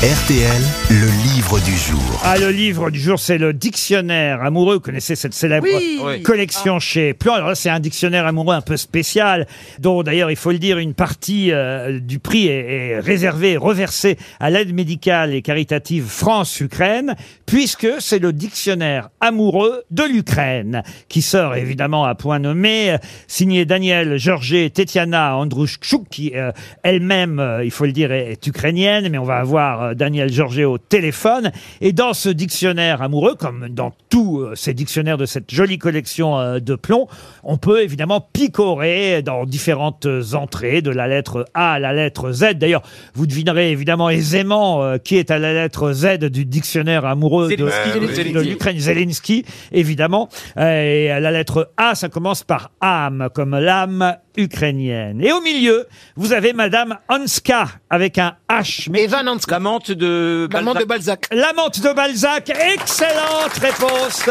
RTL, le livre du jour. Ah, le livre du jour, c'est le dictionnaire amoureux. Vous connaissez cette célèbre Oui. collection chez Plon. Alors là, c'est un dictionnaire amoureux un peu spécial, dont d'ailleurs, il faut le dire, une partie euh, du prix est, est réservée, reversée à l'aide médicale et caritative France-Ukraine, puisque c'est le dictionnaire amoureux de l'Ukraine, qui sort évidemment à point nommé, euh, signé Daniel Georget et Tetiana Androuchkouk, qui euh, elle-même, euh, il faut le dire, est, est ukrainienne, mais on va avoir euh, Daniel Georget au téléphone. Et dans ce dictionnaire amoureux, comme dans tous euh, ces dictionnaires de cette jolie collection euh, de plomb, on peut évidemment picorer dans différentes entrées, de la lettre A à la lettre Z. D'ailleurs, vous devinerez évidemment aisément euh, qui est à la lettre Z du dictionnaire amoureux de, Zelensky. de- de l'Ukraine. Zelensky, évidemment. Euh, Et à la lettre A, ça commence par âme, comme l'âme ukrainienne. Et au milieu, vous avez Madame Hanska, avec un H. Mais Evan Hanska. L'amante de de Balzac. L'amante de Balzac, excellente réponse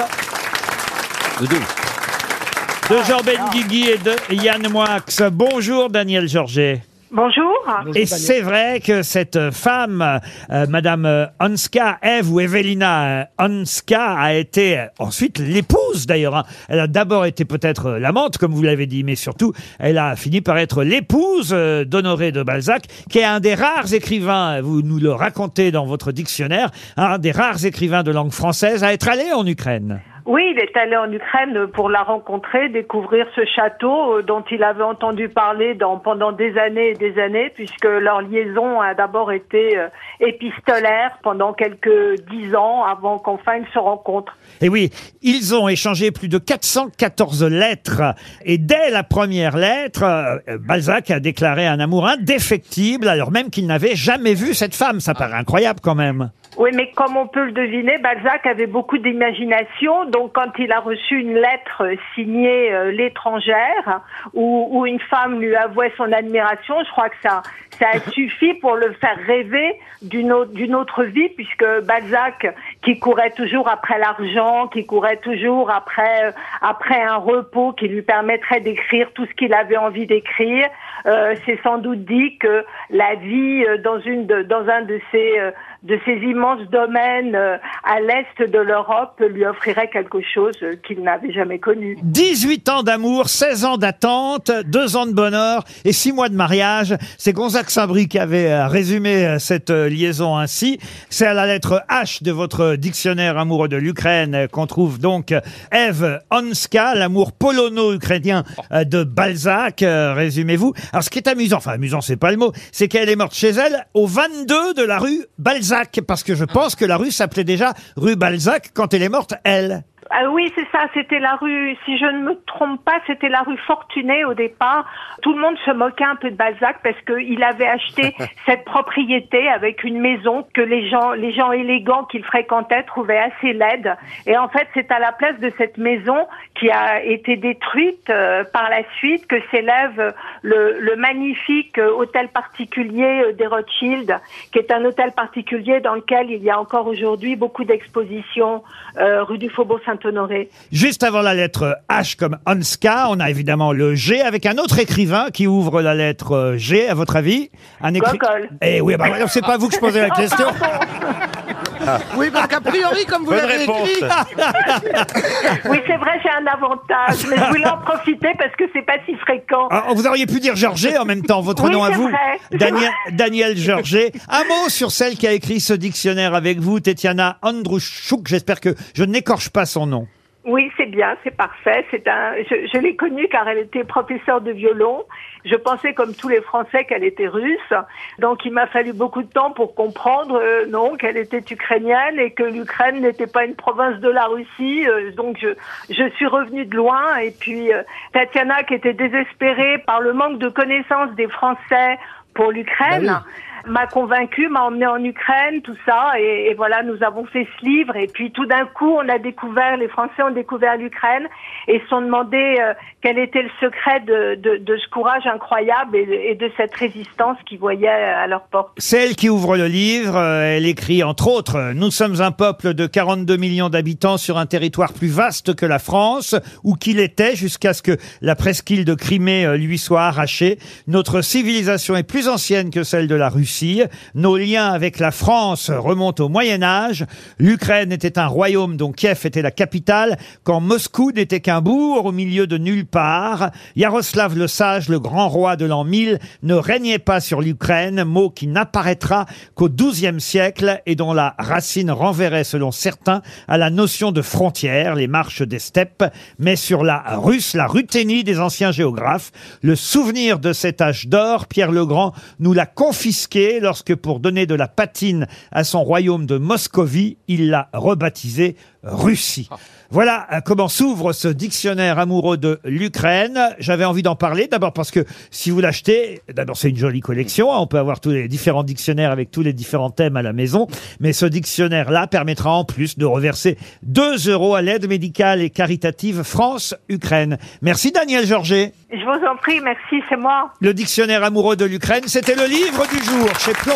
de Jean Benguigui et de Yann Moix. Bonjour Daniel Georget. Bonjour. Et c'est vrai que cette femme, euh, Madame euh, Eve ou Evelina euh, Hanska, a été euh, ensuite l'épouse d'ailleurs. hein. Elle a d'abord été peut-être euh, l'amante, comme vous l'avez dit, mais surtout, elle a fini par être l'épouse d'Honoré de Balzac, qui est un des rares écrivains, vous nous le racontez dans votre dictionnaire, un des rares écrivains de langue française à être allé en Ukraine. Oui, il est allé en Ukraine pour la rencontrer, découvrir ce château euh, dont il avait entendu parler dans, pendant des années et des années, puisque leur liaison a d'abord été euh, épistolaire pendant quelques dix ans avant qu'enfin ils se rencontrent. Et oui, ils ont échangé plus de 414 lettres. Et dès la première lettre, euh, Balzac a déclaré un amour indéfectible, alors même qu'il n'avait jamais vu cette femme. Ça paraît incroyable quand même. Oui, mais comme on peut le deviner, Balzac avait beaucoup d'imagination. Donc, quand il a reçu une lettre signée euh, l'étrangère, où, une femme lui avouait son admiration, je crois que ça, ça a suffi pour le faire rêver d'une autre vie, puisque Balzac, qui courait toujours après l'argent, qui courait toujours après, euh, après un repos qui lui permettrait d'écrire tout ce qu'il avait envie d'écrire, euh, s'est sans doute dit que la vie euh, dans une de, dans un de ces euh, de ces immenses domaines à l'est de l'Europe lui offrirait quelque chose qu'il n'avait jamais connu. 18 ans d'amour, 16 ans d'attente, 2 ans de bonheur et 6 mois de mariage. C'est Gonzague Saint-Brie qui avait résumé cette liaison ainsi. C'est à la lettre H de votre dictionnaire amoureux de l'Ukraine euh, qu'on trouve donc euh, Eve Hanska, l'amour polono-ukrainien euh, de Balzac, résumez-vous. Alors ce qui est amusant, enfin amusant c'est pas le mot, c'est qu'elle est morte chez elle au 22 de la rue Balzac, parce que je pense que la rue s'appelait déjà rue Balzac quand elle est morte, elle. Ah oui, c'est ça, c'était la rue, si je ne me trompe pas, c'était la rue Fortuné au départ. Tout le monde se moquait un peu de Balzac parce qu'il avait acheté cette propriété avec une maison que les gens, les gens élégants qu'il fréquentait trouvaient assez laide. Et en fait, c'est à la place de cette maison qui a été détruite euh, par la suite que s'élève le, le magnifique euh, hôtel particulier euh, des Rothschild, qui est un hôtel particulier dans lequel il y a encore aujourd'hui beaucoup d'expositions euh, rue du Faubourg Saint-Honoré. Juste avant la lettre H comme Hanska, on a évidemment le G avec un autre écrivain qui ouvre la lettre G, à votre avis? Un écri- Gogol. Eh oui, bah, voilà, c'est pas vous que je posais la question. Oui, parce qu'a priori, comme vous l'avez écrit, Oui, c'est vrai, j'ai un avantage, mais je voulais en profiter parce que c'est pas si fréquent. Ah, vous auriez pu dire Georget en même temps, votre Oui, nom à c'est vous. vrai. Daniel, Daniel Georget. Un mot sur celle qui a écrit ce dictionnaire avec vous, Tetiana Androuchuk. J'espère que je n'écorche pas son nom. Oui, c'est bien, c'est parfait. C'est un, je, je l'ai connue car elle était professeure de violon. Je pensais, comme tous les Français, qu'elle était russe. Donc, il m'a fallu beaucoup de temps pour comprendre, euh, non, qu'elle était ukrainienne et que l'Ukraine n'était pas une province de la Russie. Euh, donc, je, je suis revenue de loin. Et puis, euh, Tatiana, qui était désespérée par le manque de connaissances des Français pour l'Ukraine. Bah m'a convaincu, m'a emmené en Ukraine, tout ça, et, voilà, nous avons fait ce livre, et puis tout d'un coup, on a découvert, les Français ont découvert l'Ukraine, et se sont demandé euh, quel était le secret de, ce courage incroyable et, et de cette résistance qu'ils voyaient à leur porte. C'est elle qui ouvre le livre. euh, Elle écrit, entre autres, euh, Nous sommes un peuple de 42 millions d'habitants sur un territoire plus vaste que la France, ou qu'il était, jusqu'à ce que la presqu'île de Crimée lui soit arrachée. Notre civilisation est plus ancienne que celle de la Russie. Nos liens avec la France remontent au Moyen Âge. L'Ukraine était un royaume dont Kiev était la capitale, quand Moscou n'était qu'un bourg au milieu de nulle part. Yaroslav le Sage, le grand roi de l'an 1000, ne régnait pas sur l'Ukraine, mot qui n'apparaîtra qu'au XIIe siècle et dont la racine renverrait, selon certains, à la notion de frontière, les marches des steppes, mais sur la russe, la ruténie des anciens géographes. Le souvenir de cet âge d'or, Pierre le Grand nous l'a confisqué lorsque, pour donner de la patine à son royaume de Moscovie, il l'a rebaptisé Russie. Voilà euh, comment s'ouvre ce dictionnaire amoureux de l'Ukraine. J'avais envie d'en parler, d'abord parce que si vous l'achetez, d'abord c'est une jolie collection, hein. on peut avoir tous les différents dictionnaires avec tous les différents thèmes à la maison, mais ce dictionnaire-là permettra en plus de reverser 2 euros à l'aide médicale et caritative France-Ukraine. Merci Daniel Georget. Je vous en prie, merci, c'est moi. Le dictionnaire amoureux de l'Ukraine, c'était le livre du jour chez Plon.